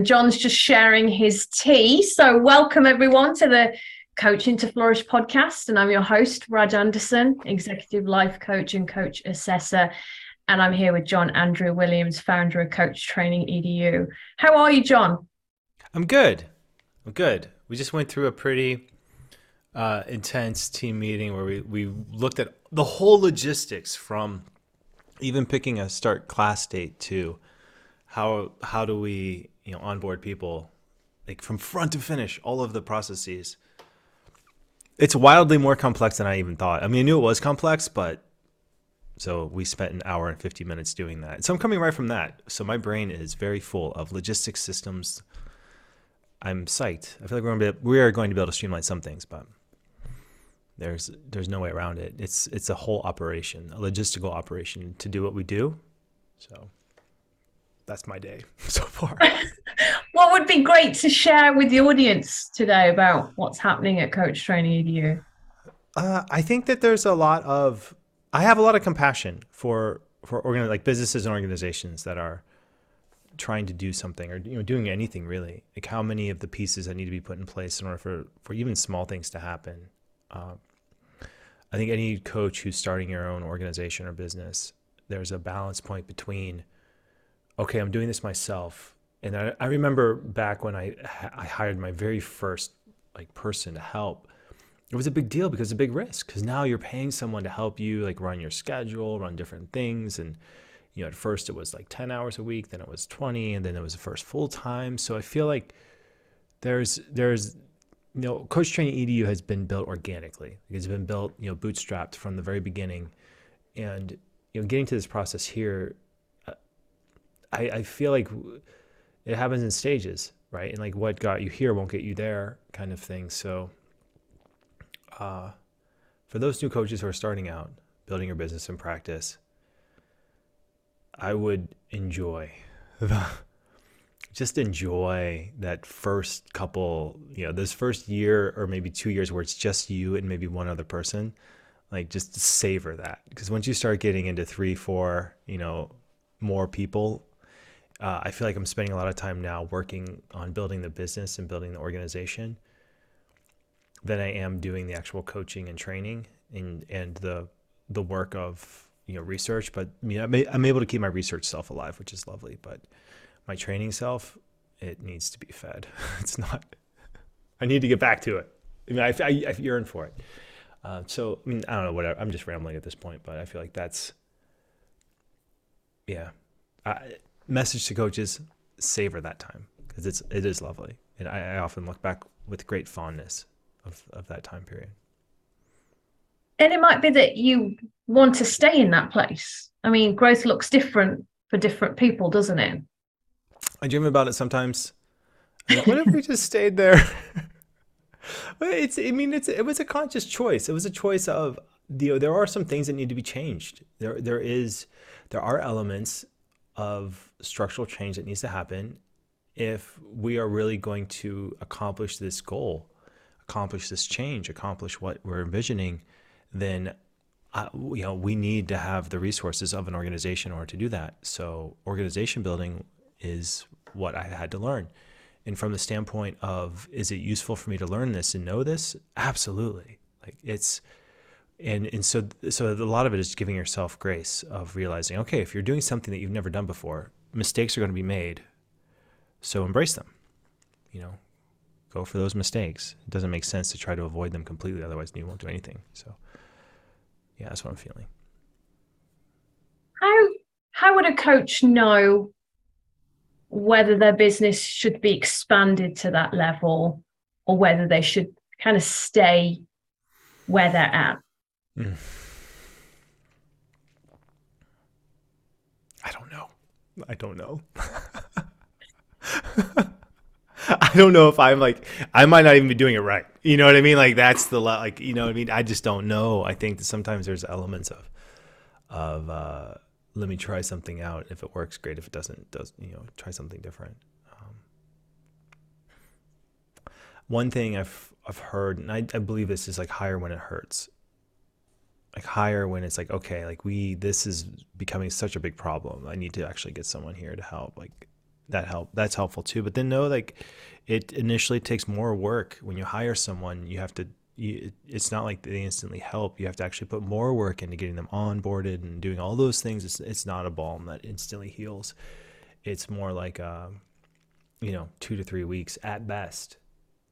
and John's just sharing his tea. So, welcome everyone to the Coaching to Flourish podcast. And I'm your host, Raj Anderson, executive life coach and coach assessor. And I'm here with John Andrew Williams, founder of Coach Training EDU. How are you, John? I'm good. I'm good. We just went through a pretty uh, intense team meeting where we, we looked at the whole logistics from even picking a start class date to how how do we you know onboard people like from front to finish all of the processes. It's wildly more complex than i even thought. I mean i knew it was complex but so we spent an hour and 50 minutes doing that. So i'm coming right from that. So my brain is very full of logistics systems. I'm psyched. I feel like we're going to be, we are going to be able to streamline some things but there's there's no way around it. It's it's a whole operation, a logistical operation to do what we do. So that's my day so far. what would be great to share with the audience today about what's happening at Coach Training EDU? Uh, I think that there's a lot of I have a lot of compassion for for organ like businesses and organizations that are trying to do something or you know doing anything really like how many of the pieces that need to be put in place in order for for even small things to happen uh, I think any coach who's starting your own organization or business, there's a balance point between, okay, I'm doing this myself. And I, I remember back when I, I hired my very first like person to help, it was a big deal because it's a big risk because now you're paying someone to help you like run your schedule, run different things. And, you know, at first it was like 10 hours a week, then it was 20, and then it was the first full time. So I feel like there's, there's, you know, Coach Training EDU has been built organically. It's been built, you know, bootstrapped from the very beginning, and you know, getting to this process here, I, I feel like it happens in stages, right? And like what got you here won't get you there, kind of thing. So, uh, for those new coaches who are starting out, building your business and practice, I would enjoy the just enjoy that first couple, you know, this first year or maybe two years where it's just you and maybe one other person. Like just savor that because once you start getting into three, four, you know, more people, uh, I feel like I'm spending a lot of time now working on building the business and building the organization than I am doing the actual coaching and training and and the the work of you know research. But I mean, I'm able to keep my research self alive, which is lovely. But my training self, it needs to be fed. it's not. I need to get back to it. I mean, I, I, I yearn for it. Uh, so, I mean, I don't know. Whatever. I'm just rambling at this point, but I feel like that's, yeah. I, message to coaches: savor that time because it's it is lovely, and I, I often look back with great fondness of of that time period. And it might be that you want to stay in that place. I mean, growth looks different for different people, doesn't it? I dream about it sometimes. Like, what if we just stayed there? it's. I mean, it's. It was a conscious choice. It was a choice of you know, there are some things that need to be changed. There, there is, there are elements of structural change that needs to happen if we are really going to accomplish this goal, accomplish this change, accomplish what we're envisioning. Then uh, you know we need to have the resources of an organization in order to do that so organization building is what I had to learn. And from the standpoint of, is it useful for me to learn this and know this? Absolutely. Like it's, and and so so a lot of it is giving yourself grace of realizing, okay, if you're doing something that you've never done before, mistakes are going to be made. So embrace them. You know, go for those mistakes. It doesn't make sense to try to avoid them completely, otherwise you won't do anything. So, yeah, that's what I'm feeling. How how would a coach know whether their business should be expanded to that level or whether they should kind of stay where they're at. I don't know. I don't know. I don't know if I'm like I might not even be doing it right. You know what I mean? Like that's the like you know what I mean. I just don't know. I think that sometimes there's elements of of uh, let me try something out. If it works, great. If it doesn't, does you know, try something different. Um, one thing I've I've heard, and I, I believe this is like hire when it hurts. Like hire when it's like okay, like we this is becoming such a big problem. I need to actually get someone here to help. Like that help that's helpful too. But then know like it initially takes more work when you hire someone. You have to. You, it's not like they instantly help. You have to actually put more work into getting them onboarded and doing all those things. It's it's not a balm that instantly heals. It's more like um, you know, two to three weeks at best.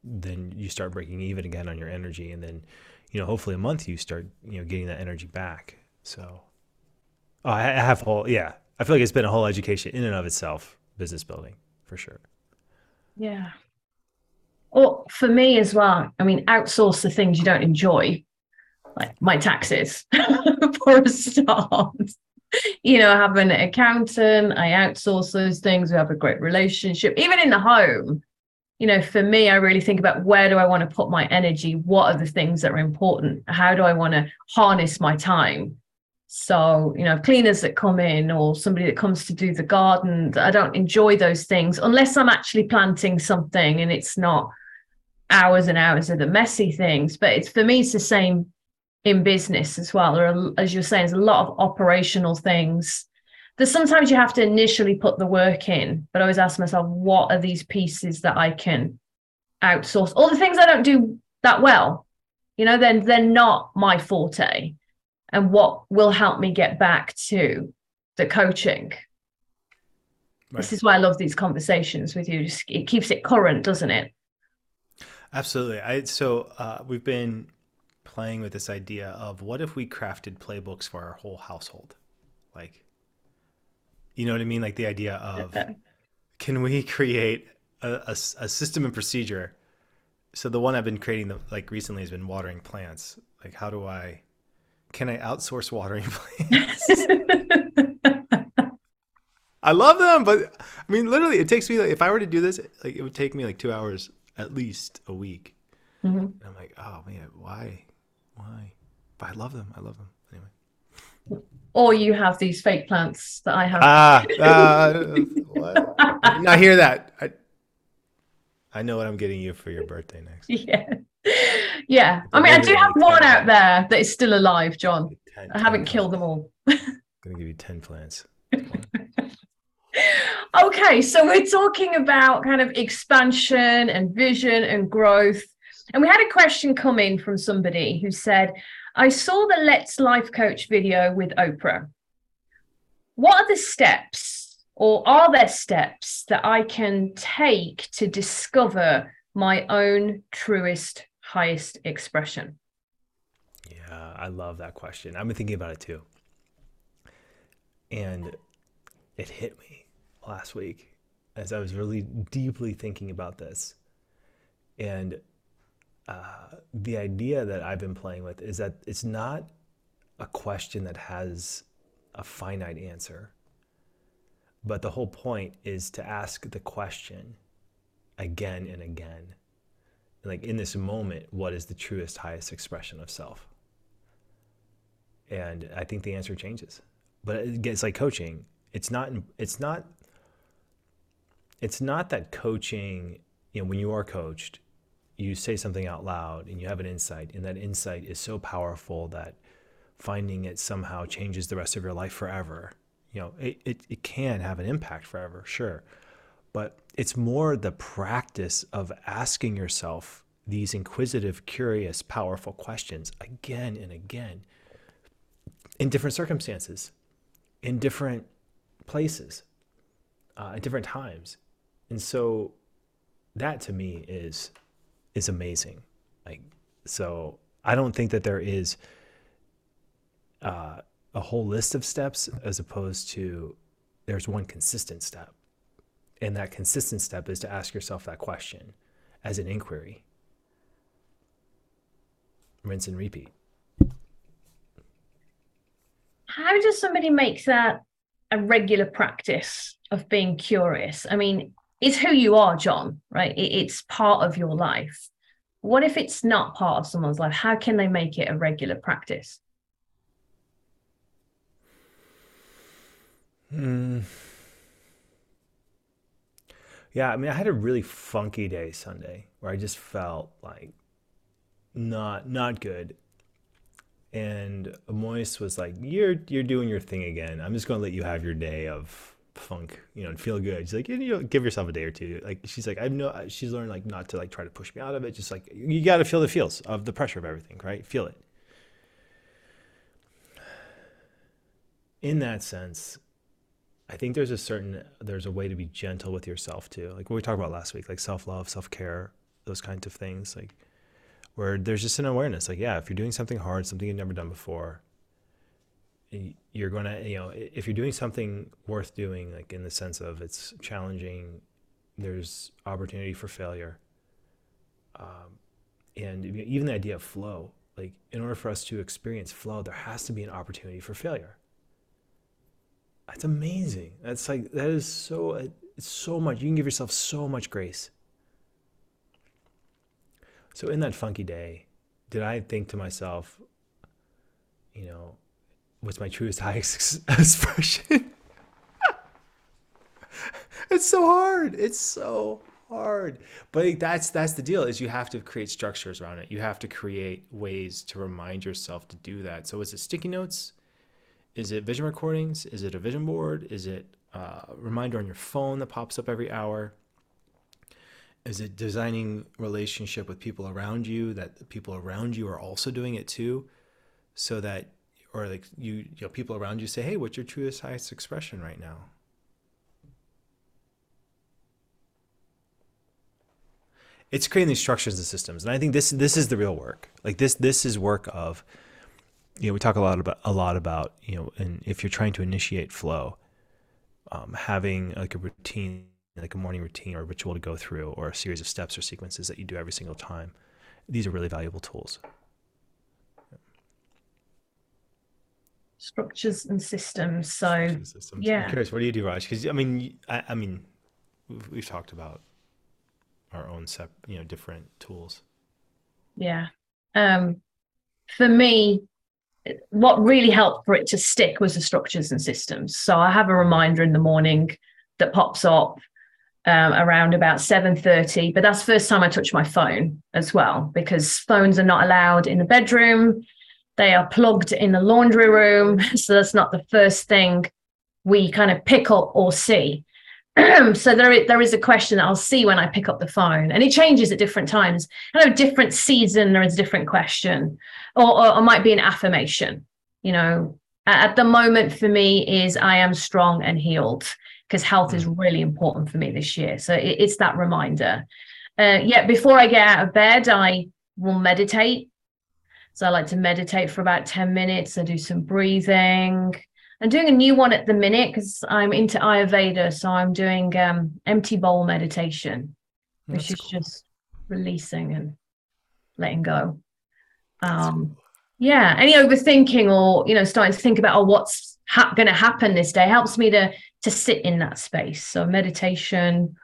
Then you start breaking even again on your energy, and then, you know, hopefully a month you start you know getting that energy back. So, oh, I have whole yeah. I feel like it's been a whole education in and of itself, business building for sure. Yeah. Or for me as well, I mean, outsource the things you don't enjoy, like my taxes for a start. You know, I have an accountant, I outsource those things, we have a great relationship, even in the home. You know, for me, I really think about where do I want to put my energy? What are the things that are important? How do I want to harness my time? So, you know, cleaners that come in or somebody that comes to do the garden, I don't enjoy those things unless I'm actually planting something and it's not hours and hours of the messy things. But it's for me, it's the same in business as well. There are, as you're saying, there's a lot of operational things that sometimes you have to initially put the work in. But I always ask myself, what are these pieces that I can outsource? All the things I don't do that well, you know, then they're not my forte and what will help me get back to the coaching. Right. This is why I love these conversations with you. It keeps it current, doesn't it? Absolutely. I so uh, we've been playing with this idea of what if we crafted playbooks for our whole household, like, you know what I mean? Like the idea of can we create a, a, a system and procedure? So the one I've been creating, the, like recently, has been watering plants. Like, how do I can I outsource watering plants? I love them, but I mean, literally, it takes me like if I were to do this, like it would take me like two hours at least a week. Mm-hmm. I'm like, oh man, why, why? But I love them. I love them anyway. Or you have these fake plants that I have. Ah, uh. I hear that. I, I know what I'm getting you for your birthday next. Yeah yeah. I mean, I do have one out there that is still alive, John. 10, I haven't killed them all. I'm going to give you 10 plants. okay, so we're talking about kind of expansion and vision and growth. And we had a question come in from somebody who said, I saw the Let's Life Coach video with Oprah. What are the steps, or are there steps that I can take to discover my own truest highest expression? Yeah, I love that question. I've been thinking about it too. And it hit me last week as I was really deeply thinking about this. And uh, the idea that I've been playing with is that it's not a question that has a finite answer. But the whole point is to ask the question again and again like in this moment, what is the truest, highest expression of self? And I think the answer changes. But it's like coaching. It's not. It's not. It's not that coaching. You know, when you are coached, you say something out loud and you have an insight, and that insight is so powerful that finding it somehow changes the rest of your life forever. You know, it, it, it can have an impact forever, sure but it's more the practice of asking yourself these inquisitive, curious, powerful questions again and again in different circumstances, in different places, uh, at different times. And so that to me is is amazing. Like so I don't think that there is uh, a whole list of steps as opposed to there's one consistent step. And that consistent step is to ask yourself that question as an inquiry. Rinse and repeat. How does somebody make that a regular practice of being curious? I mean, it's who you are, John, right? It's part of your life. What if it's not part of someone's life? How can they make it a regular practice? Hmm. Yeah, I mean, I had a really funky day Sunday where I just felt like not not good. And Moise was like, "You're you're doing your thing again. I'm just going to let you have your day of funk, you know, and feel good. She's like, you know, give yourself a day or two. Like she's like, I've no, she's learned like not to like try to push me out of it. Just like you got to feel the feels of the pressure of everything, right? Feel it. In that sense, I think there's a certain there's a way to be gentle with yourself too. Like what we talked about last week, like self love, self care, those kinds of things. Like where there's just an awareness. Like yeah, if you're doing something hard, something you've never done before, you're gonna you know if you're doing something worth doing like in the sense of it's challenging there's opportunity for failure um, and even the idea of flow like in order for us to experience flow there has to be an opportunity for failure. That's amazing. That's like that is so it's so much you can give yourself so much grace. So in that funky day did i think to myself you know what's my truest high expression? it's so hard. It's so hard. But that's that's the deal is you have to create structures around it. You have to create ways to remind yourself to do that. So is it sticky notes? Is it vision recordings? Is it a vision board? Is it a reminder on your phone that pops up every hour? Is it designing relationship with people around you that people around you are also doing it too? So that or like you, you know, people around you say, "Hey, what's your truest, highest expression right now?" It's creating these structures and systems, and I think this this is the real work. Like this this is work of, you know, we talk a lot about a lot about you know, and if you're trying to initiate flow, um, having like a routine, like a morning routine or a ritual to go through, or a series of steps or sequences that you do every single time, these are really valuable tools. Structures and systems. So systems. yeah, I'm curious, what do you do, Raj? Because I mean, I, I mean, we've, we've, talked about our own sep, you know, different tools. Yeah, um, for me, what really helped for it to stick was the structures and systems. So I have a reminder in the morning that pops up um, around about 7.30 but that's the first time i touch my phone as well because phones are not allowed in the bedroom they are plugged in the laundry room. So that's not the first thing we kind of pick up or see. so there is, there is a question that I'll see when I pick up the phone, and it changes at different times. I know different season there is a different question, or, or, or might be an affirmation. You know, at the moment for me is I am strong and healed because health is mm. really important for me this year. So it, it's that reminder. Uh, yeah, before I get out of bed, I will meditate so I like to meditate for about 10 minutes. I do some breathing. I'm doing a new one at the minute because I'm into Ayurveda. So I'm doing um, empty bowl meditation, which That's is cool. just releasing and letting go. Um. Yeah, any overthinking or you know starting to think about oh what's ha- going to happen this day helps me to to sit in that space. So meditation.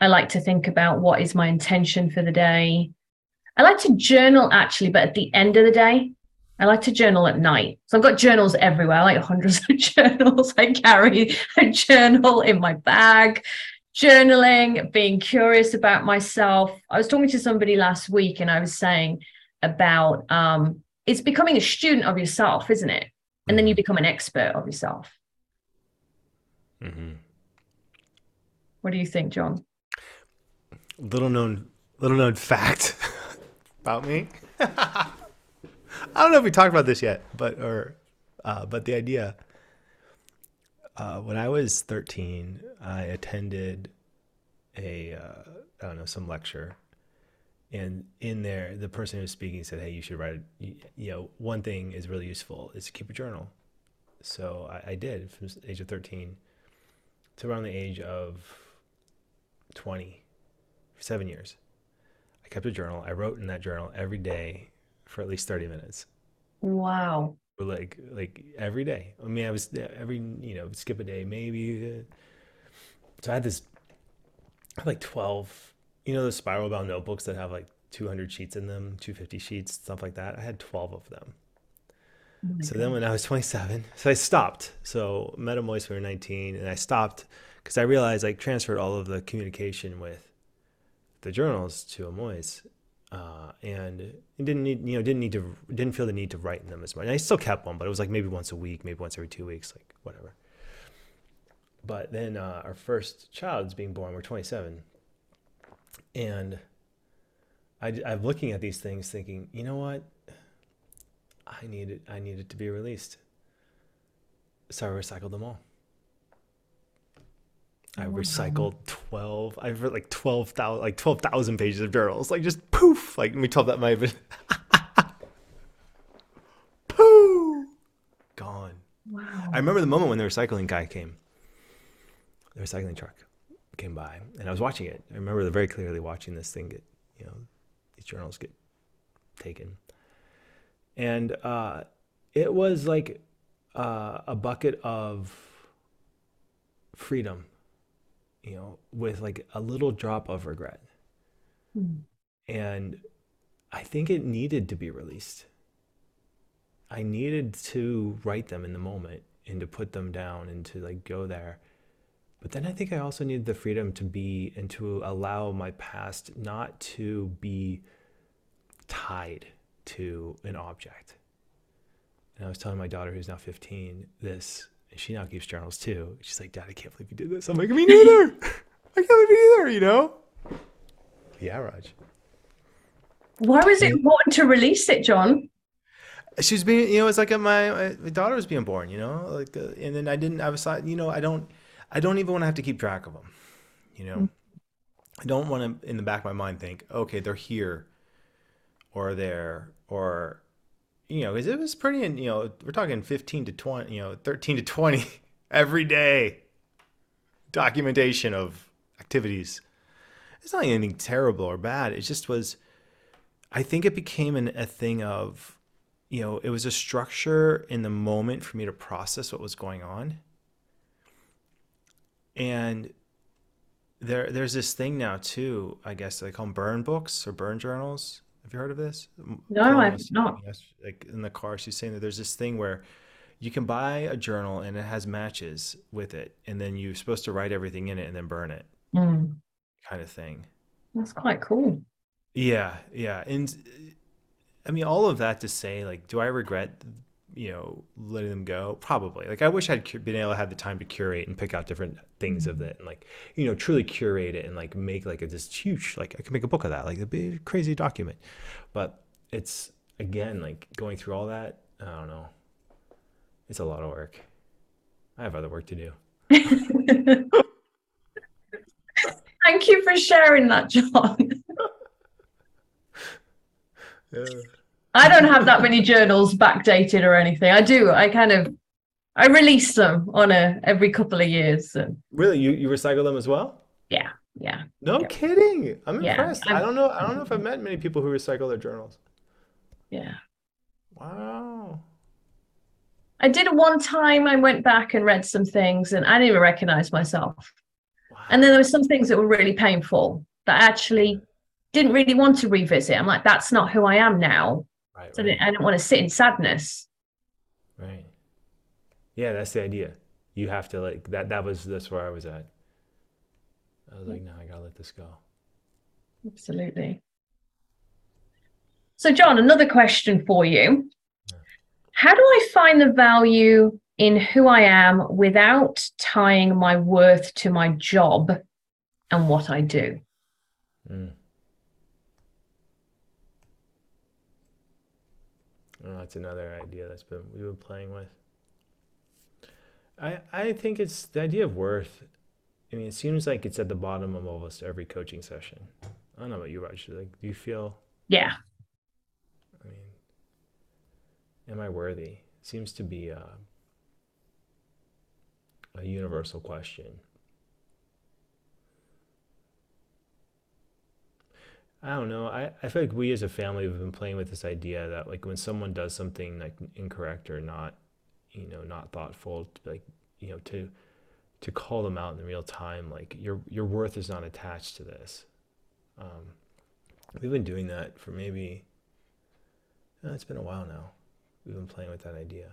I like to think about what is my intention for the day. I like to journal actually, but at the end of the day, I like to journal at night. So I've got journals everywhere, like hundreds of journals. I carry a journal in my bag, journaling, being curious about myself. I was talking to somebody last week and I was saying about um, it's becoming a student of yourself, isn't it? And then you mm-hmm. become an expert of yourself. Mm-hmm. What do you think, John? Little known, little known fact. about me. I don't know if we talked about this yet, but or uh, but the idea. Uh, when I was 13, I attended a uh, I don't know some lecture, and in there, the person who was speaking said, "Hey, you should write. You, you know, one thing is really useful is to keep a journal." So I, I did from the age of 13 to around the age of 20, seven years. I kept a journal. I wrote in that journal every day for at least 30 minutes. Wow. Like like every day. I mean, I was every you know skip a day maybe. So I had this I had like 12 you know the spiral bound notebooks that have like 200 sheets in them, 250 sheets, stuff like that. I had 12 of them. Oh so God. then when I was 27, so I stopped. So met a moist when we were 19 and I stopped because I realized I transferred all of the communication with the journals to Amois, uh, and didn't need you know didn't need to didn't feel the need to write in them as much. And I still kept one, but it was like maybe once a week, maybe once every two weeks, like whatever. but then uh, our first child's being born. We're 27, and I, I'm looking at these things, thinking, you know what? I need it. I need it to be released. So I recycled them all. I recycled 12, I've read like 12,000, like 12,000 pages of journals, like just poof, like me told that my poof, gone. Wow. I remember the moment when the recycling guy came, the recycling truck came by and I was watching it. I remember very clearly watching this thing get, you know, these journals get taken. And uh, it was like uh, a bucket of freedom you know, with like a little drop of regret. Mm. And I think it needed to be released. I needed to write them in the moment and to put them down and to like go there. But then I think I also needed the freedom to be and to allow my past not to be tied to an object. And I was telling my daughter, who's now 15, this and she now keeps journals too. She's like, Dad, I can't believe you did this. I'm like, me neither. I can't believe you either, you know? Yeah, Raj. Why was it important to release it, John? She was being, you know, it's like my, my daughter was being born, you know, like, uh, and then I didn't, I was like, you know, I don't, I don't even want to have to keep track of them, you know? Mm-hmm. I don't want to, in the back of my mind, think, okay, they're here or there, or you know, because it was pretty, you know, we're talking 15 to 20, you know, 13 to 20 every day documentation of activities. It's not anything terrible or bad. It just was, I think it became an, a thing of, you know, it was a structure in the moment for me to process what was going on. And there, there's this thing now too, I guess they call them burn books or burn journals have you heard of this? No, I've not. Like in the car, she's saying that there's this thing where you can buy a journal and it has matches with it, and then you're supposed to write everything in it and then burn it, mm. kind of thing. That's quite cool. Yeah, yeah, and I mean all of that to say, like, do I regret you know letting them go? Probably. Like i wish i'd been able to have the time to curate and pick out different things of mm-hmm. it and like you know truly curate it and like make like a this huge like i could make a book of that like a big crazy document. But it's again like going through all that i don't know. It's a lot of work. I have other work to do. Thank you for sharing that john. Yeah. I don't have that many journals backdated or anything. I do. I kind of I release them on a every couple of years. So. Really, you you recycle them as well? Yeah, yeah. No yeah. kidding. I'm yeah, impressed. I'm, I do not know. I don't know if I've met many people who recycle their journals. Yeah. Wow. I did one time. I went back and read some things, and I didn't even recognize myself. Wow. And then there were some things that were really painful that I actually didn't really want to revisit. I'm like, that's not who I am now. Right. So right. I don't want to sit in sadness. Right. Yeah, that's the idea. You have to like that. That was that's where I was at. I was like, no, I gotta let this go. Absolutely. So, John, another question for you. How do I find the value in who I am without tying my worth to my job and what I do? Mm. That's another idea that's been we've been playing with. I I think it's the idea of worth. I mean, it seems like it's at the bottom of almost every coaching session. I don't know about you, Raj. Like, do you feel? Yeah. I mean, am I worthy? Seems to be a, a universal question. I don't know. I, I feel like we as a family have been playing with this idea that like when someone does something like incorrect or not, you know, not thoughtful, like you know, to to call them out in real time, like your your worth is not attached to this. Um, we've been doing that for maybe uh, it's been a while now. We've been playing with that idea.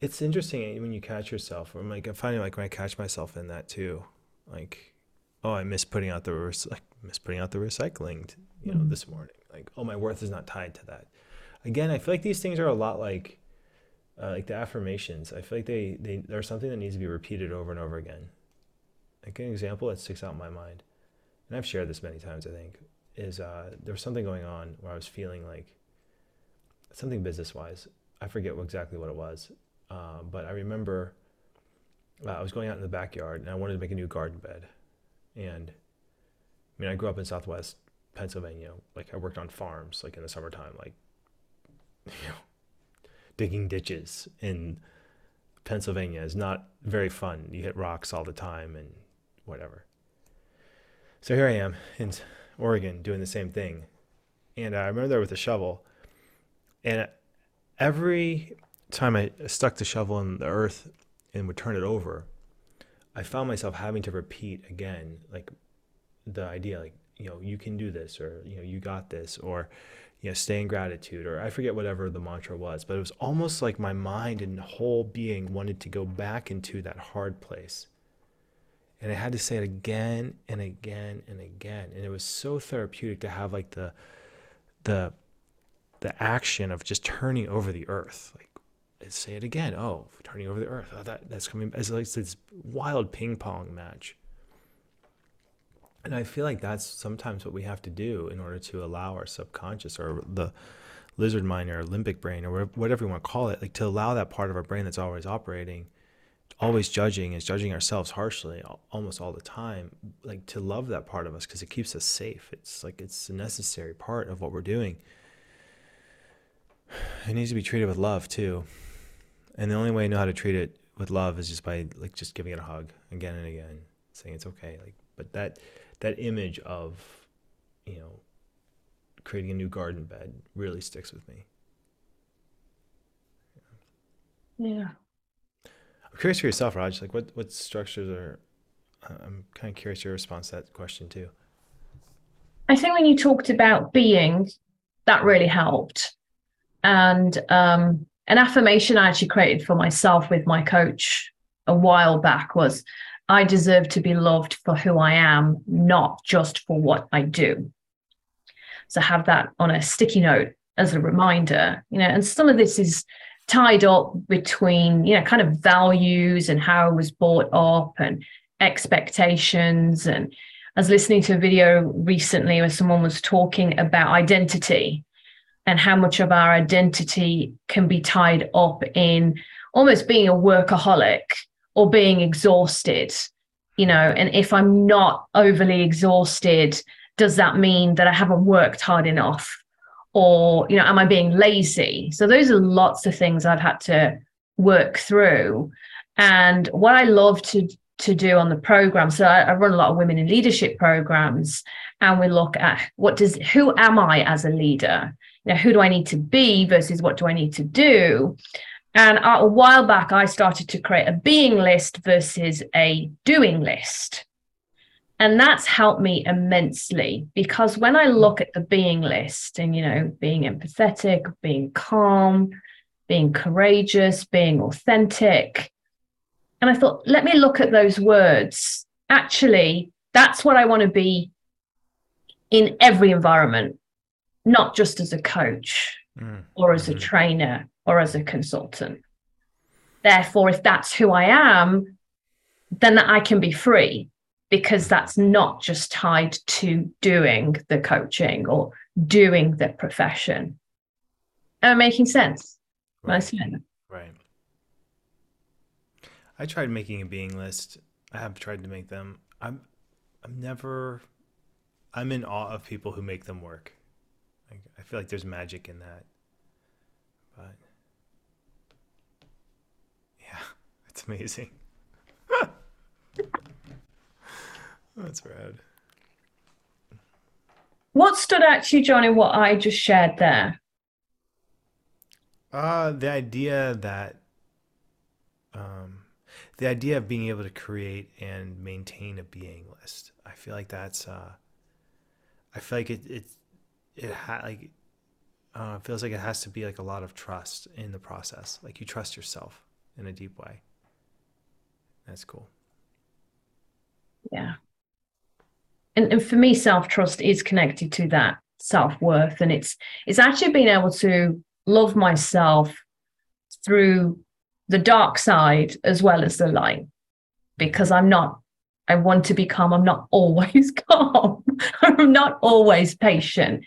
It's interesting eh, when you catch yourself. I'm like I'm finding like when I catch myself in that too, like oh I miss putting out the like miss putting out the recycling, you know, mm-hmm. this morning. Like, oh, my worth is not tied to that. Again, I feel like these things are a lot like uh, like the affirmations. I feel like they they there's something that needs to be repeated over and over again. Like an example that sticks out in my mind, and I've shared this many times. I think is uh, there was something going on where I was feeling like something business wise. I forget exactly what it was, uh, but I remember uh, I was going out in the backyard and I wanted to make a new garden bed, and I mean I grew up in Southwest Pennsylvania. Like I worked on farms, like in the summertime, like you know digging ditches in Pennsylvania is not very fun. You hit rocks all the time and whatever. So here I am in Oregon doing the same thing. And I remember there with a shovel. And every time I stuck the shovel in the earth and would turn it over, I found myself having to repeat again, like the idea, like, you know, you can do this, or, you know, you got this, or, you know, stay in gratitude, or I forget whatever the mantra was, but it was almost like my mind and whole being wanted to go back into that hard place. And I had to say it again and again and again. And it was so therapeutic to have like the the the action of just turning over the earth. Like say it again. Oh, turning over the earth. Oh, that that's coming as like this wild ping pong match. And I feel like that's sometimes what we have to do in order to allow our subconscious or the lizard mind or limbic brain or whatever you want to call it, like to allow that part of our brain that's always operating, always judging, is judging ourselves harshly almost all the time, like to love that part of us because it keeps us safe. It's like it's a necessary part of what we're doing. It needs to be treated with love too. And the only way I know how to treat it with love is just by like just giving it a hug again and again, saying it's okay. Like, but that that image of, you know, creating a new garden bed really sticks with me. Yeah. I'm curious for yourself, Raj. Like, what what structures are? I'm kind of curious your response to that question too. I think when you talked about being, that really helped, and um, an affirmation I actually created for myself with my coach a while back was I deserve to be loved for who I am, not just for what I do. So have that on a sticky note as a reminder, you know, and some of this is tied up between, you know, kind of values and how I was brought up and expectations. And I was listening to a video recently where someone was talking about identity and how much of our identity can be tied up in almost being a workaholic or being exhausted you know and if i'm not overly exhausted does that mean that i haven't worked hard enough? Or you know am i being lazy? So those are lots of things i've had to work through. And what i love to to do on the program so I, I run a lot of women in leadership programs and we look at what does who am i as a leader? You know who do i need to be versus what do i need to do and a while back, I started to create a being list versus a doing list. And that's helped me immensely because when I look at the being list and, you know, being empathetic, being calm, being courageous, being authentic, and I thought, let me look at those words. Actually, that's what I want to be in every environment, not just as a coach mm. or as a mm. trainer or as a consultant. Therefore, if that's who I am, then I can be free because that's not just tied to doing the coaching or doing the profession. Am I making sense? Right. right. I tried making a being list. I have tried to make them. I'm I'm never I'm in awe of people who make them work. I feel like there's magic in that. But yeah, It's amazing. That's rad. What stood out to you, Johnny, what I just shared there? Uh, the idea that, um, the idea of being able to create and maintain a being list. I feel like that's, uh, I feel like it, it, it ha- like, uh, feels like it has to be like a lot of trust in the process. Like you trust yourself in a deep way. That's cool. Yeah. And, and for me, self trust is connected to that self worth, and it's it's actually being able to love myself through the dark side as well as the light because I'm not, I want to be calm. I'm not always calm. I'm not always patient.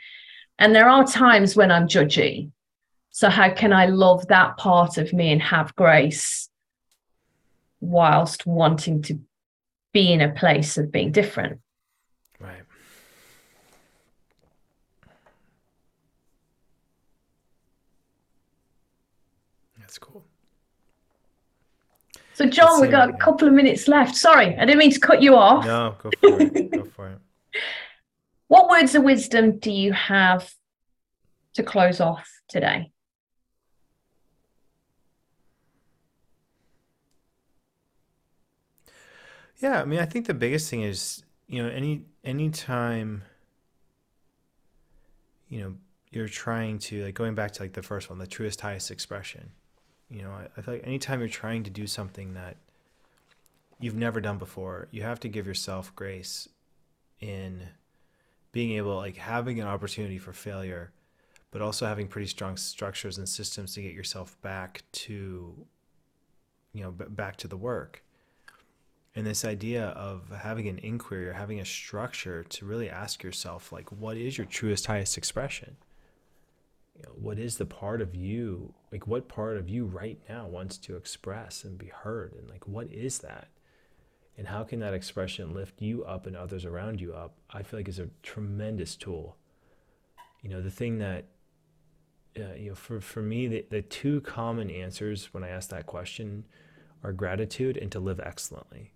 And there are times when I'm judgy. So, how can I love that part of me and have grace whilst wanting to be in a place of being different? Right. That's cool. So, John, we've got a couple of minutes left. Sorry, I didn't mean to cut you off. No, go for it. go for it. What words of wisdom do you have to close off today? Yeah, I mean, I think the biggest thing is, you know, any any time, you know, you're trying to like going back to like the first one, the truest, highest expression. You know, I, I feel like anytime you're trying to do something that you've never done before, you have to give yourself grace in being able like having an opportunity for failure but also having pretty strong structures and systems to get yourself back to you know back to the work. And this idea of having an inquiry or having a structure to really ask yourself like what is your truest highest expression? You know, what is the part of you like what part of you right now wants to express and be heard? And like what is that and how can that expression lift you up and others around you up? I feel like is a tremendous tool. You know the thing that uh, you know for, for me the, the two common answers when i ask that question are gratitude and to live excellently.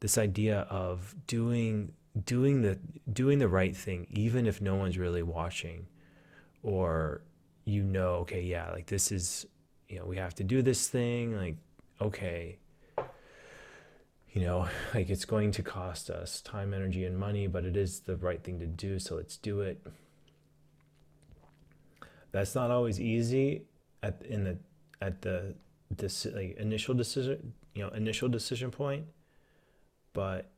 This idea of doing doing the doing the right thing even if no one's really watching or you know okay yeah like this is you know we have to do this thing like okay you know, like it's going to cost us time, energy, and money, but it is the right thing to do. So let's do it. That's not always easy at in the at the this like initial decision, you know, initial decision point, but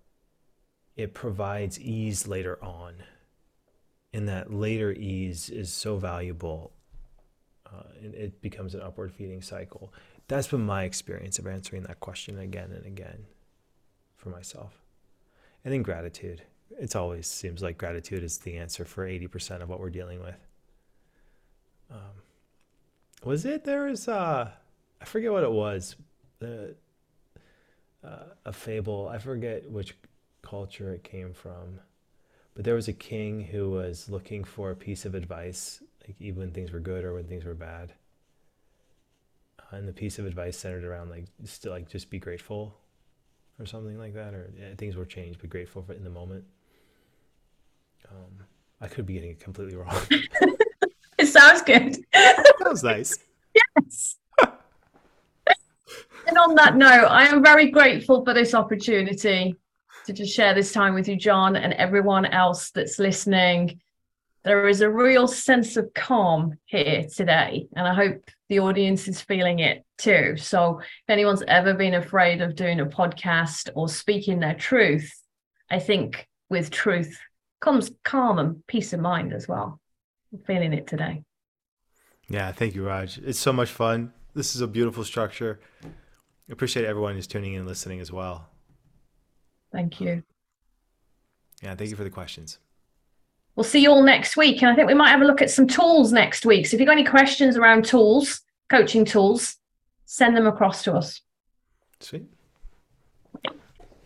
it provides ease later on. And that later ease is so valuable. Uh, and it becomes an upward feeding cycle. That's been my experience of answering that question again and again for myself. And then gratitude. It always seems like gratitude is the answer for 80% of what we're dealing with. Um, was it? There was, uh, I forget what it was. The, uh, a fable. I forget which culture it came from. But there was a king who was looking for a piece of advice, like even when things were good or when things were bad. Uh, and the piece of advice centered around like still like just be grateful or something like that, or yeah, things will change. Be grateful for it in the moment. Um, I could be getting it completely wrong. it sounds good. sounds nice. Yes. and on that note, I am very grateful for this opportunity to just share this time with you, John, and everyone else that's listening. There is a real sense of calm here today, and I hope the audience is feeling it too. So if anyone's ever been afraid of doing a podcast or speaking their truth, I think with truth comes calm and peace of mind as well. I'm feeling it today. Yeah, thank you, Raj. It's so much fun. This is a beautiful structure. Appreciate everyone who's tuning in and listening as well. Thank you. Yeah, thank you for the questions. We'll see you all next week. And I think we might have a look at some tools next week. So if you've got any questions around tools, coaching tools, send them across to us. Sweet.